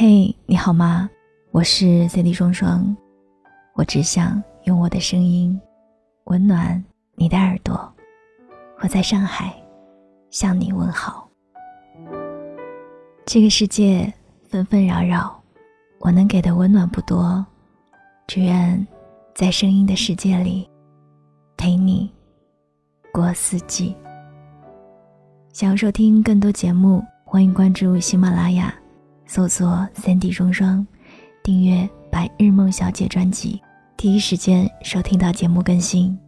嘿，你好吗？我是 CD 双双，我只想用我的声音温暖你的耳朵。我在上海向你问好。这个世界纷纷扰扰，我能给的温暖不多，只愿在声音的世界里陪你过四季。想要收听更多节目，欢迎关注喜马拉雅。搜索“三 D 双双”，订阅《白日梦小姐》专辑，第一时间收听到节目更新。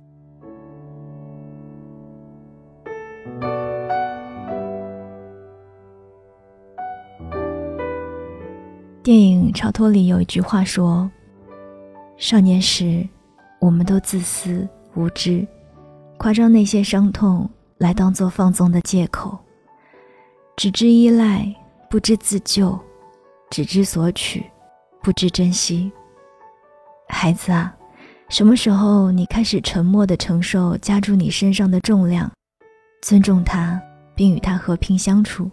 电影《超脱》里有一句话说：“少年时，我们都自私无知，夸张那些伤痛来当做放纵的借口，只知依赖，不知自救。”只知索取，不知珍惜。孩子啊，什么时候你开始沉默的承受加诸你身上的重量，尊重他，并与他和平相处，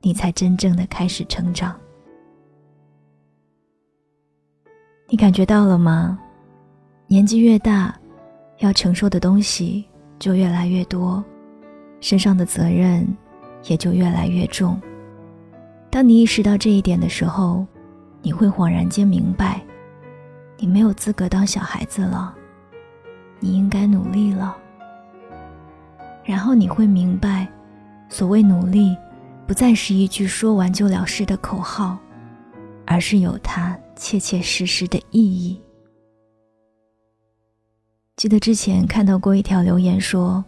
你才真正的开始成长。你感觉到了吗？年纪越大，要承受的东西就越来越多，身上的责任也就越来越重。当你意识到这一点的时候，你会恍然间明白，你没有资格当小孩子了，你应该努力了。然后你会明白，所谓努力，不再是一句说完就了事的口号，而是有它切切实实的意义。记得之前看到过一条留言说：“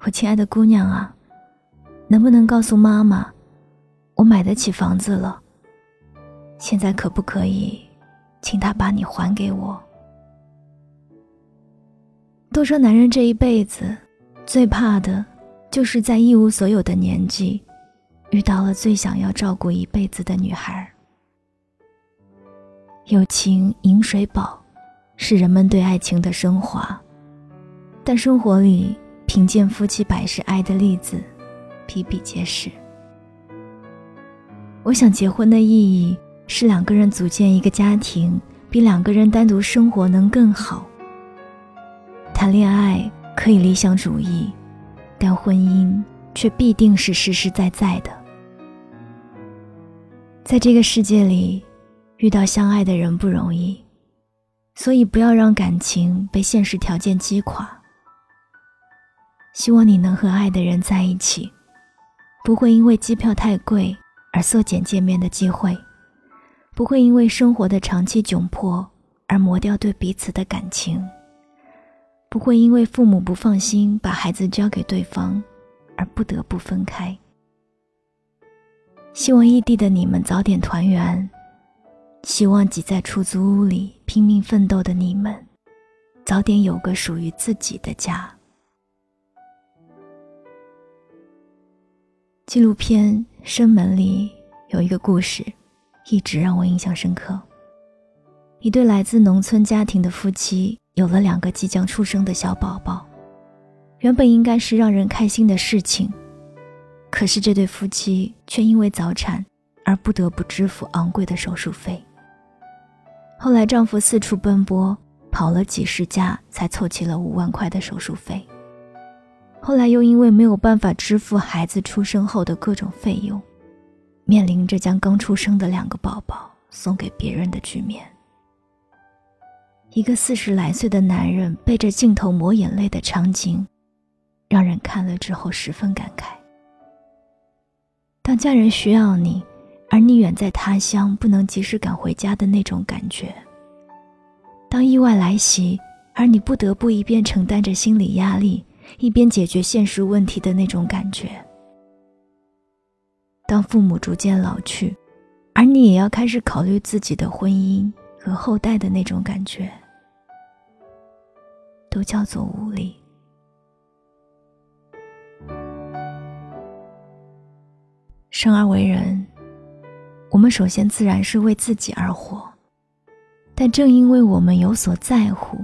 我亲爱的姑娘啊，能不能告诉妈妈？”我买得起房子了。现在可不可以，请他把你还给我？都说男人这一辈子最怕的，就是在一无所有的年纪，遇到了最想要照顾一辈子的女孩。友情饮水饱，是人们对爱情的升华，但生活里贫贱夫妻百事哀的例子比比皆是。我想结婚的意义是两个人组建一个家庭，比两个人单独生活能更好。谈恋爱可以理想主义，但婚姻却必定是实实在在的。在这个世界里，遇到相爱的人不容易，所以不要让感情被现实条件击垮。希望你能和爱的人在一起，不会因为机票太贵。而缩减见面的机会，不会因为生活的长期窘迫而磨掉对彼此的感情，不会因为父母不放心把孩子交给对方而不得不分开。希望异地的你们早点团圆，希望挤在出租屋里拼命奋斗的你们早点有个属于自己的家。纪录片《生门》里有一个故事，一直让我印象深刻。一对来自农村家庭的夫妻有了两个即将出生的小宝宝，原本应该是让人开心的事情，可是这对夫妻却因为早产而不得不支付昂贵的手术费。后来，丈夫四处奔波，跑了几十家，才凑齐了五万块的手术费。后来又因为没有办法支付孩子出生后的各种费用，面临着将刚出生的两个宝宝送给别人的局面。一个四十来岁的男人背着镜头抹眼泪的场景，让人看了之后十分感慨。当家人需要你，而你远在他乡不能及时赶回家的那种感觉；当意外来袭，而你不得不一边承担着心理压力。一边解决现实问题的那种感觉。当父母逐渐老去，而你也要开始考虑自己的婚姻和后代的那种感觉，都叫做无力。生而为人，我们首先自然是为自己而活，但正因为我们有所在乎，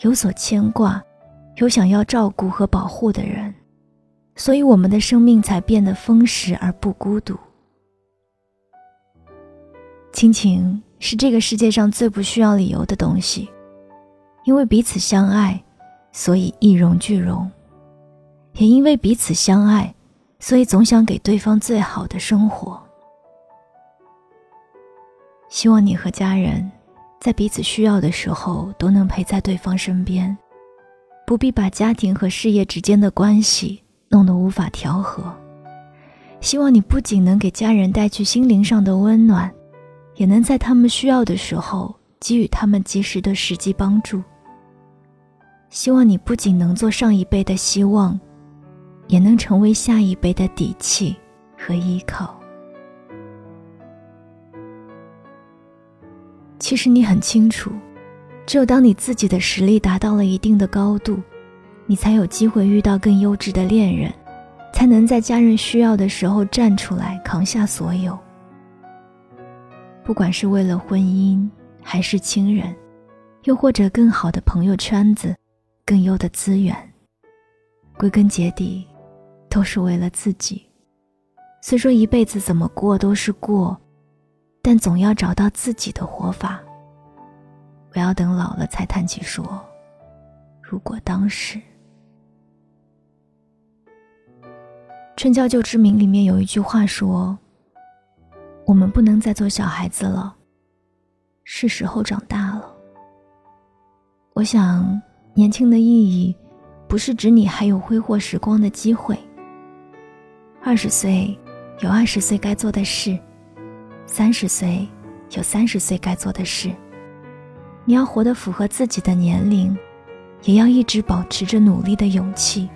有所牵挂。有想要照顾和保护的人，所以我们的生命才变得丰实而不孤独。亲情是这个世界上最不需要理由的东西，因为彼此相爱，所以一荣俱荣；也因为彼此相爱，所以总想给对方最好的生活。希望你和家人，在彼此需要的时候都能陪在对方身边，不必把家庭和事业之间的关系弄得无法调和。希望你不仅能给家人带去心灵上的温暖。也能在他们需要的时候给予他们及时的实际帮助。希望你不仅能做上一辈的希望，也能成为下一辈的底气和依靠。其实你很清楚，只有当你自己的实力达到了一定的高度，你才有机会遇到更优质的恋人，才能在家人需要的时候站出来扛下所有。不管是为了婚姻，还是亲人，又或者更好的朋友圈子、更优的资源，归根结底，都是为了自己。虽说一辈子怎么过都是过，但总要找到自己的活法。不要等老了才谈起说，如果当时。《春娇救志明》里面有一句话说。我们不能再做小孩子了，是时候长大了。我想，年轻的意义，不是指你还有挥霍时光的机会。二十岁有二十岁该做的事，三十岁有三十岁该做的事。你要活得符合自己的年龄，也要一直保持着努力的勇气。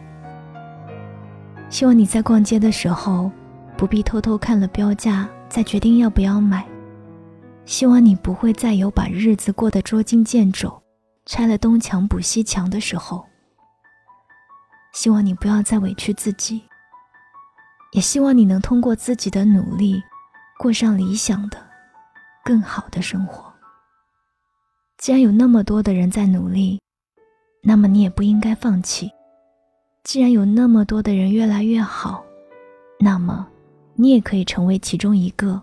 希望你在逛街的时候，不必偷偷看了标价。再决定要不要买，希望你不会再有把日子过得捉襟见肘、拆了东墙补西墙的时候。希望你不要再委屈自己，也希望你能通过自己的努力，过上理想的、更好的生活。既然有那么多的人在努力，那么你也不应该放弃。既然有那么多的人越来越好，那么。你也可以成为其中一个。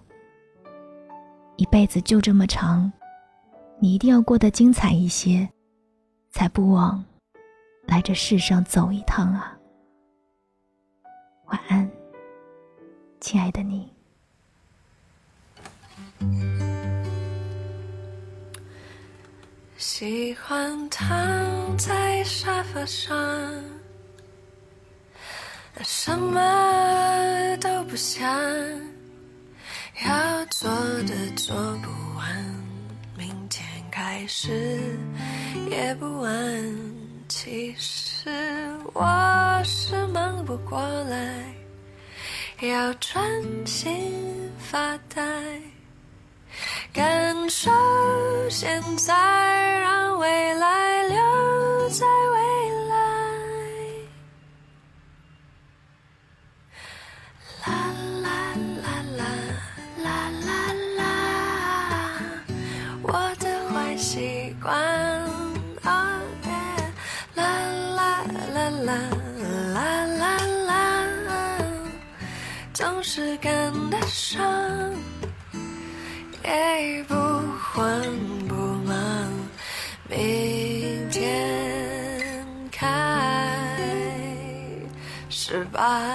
一辈子就这么长，你一定要过得精彩一些，才不枉来这世上走一趟啊！晚安，亲爱的你。喜欢躺在沙发上。什么都不想，要做的做不完，明天开始也不晚。其实我是忙不过来，要专心发呆，感受现在让未来留在未来啦啦啦啦啦啦啦我的坏习惯哦耶啦啦啦啦啦啦啦啦总是赶得上给不慌不忙，明天开始吧。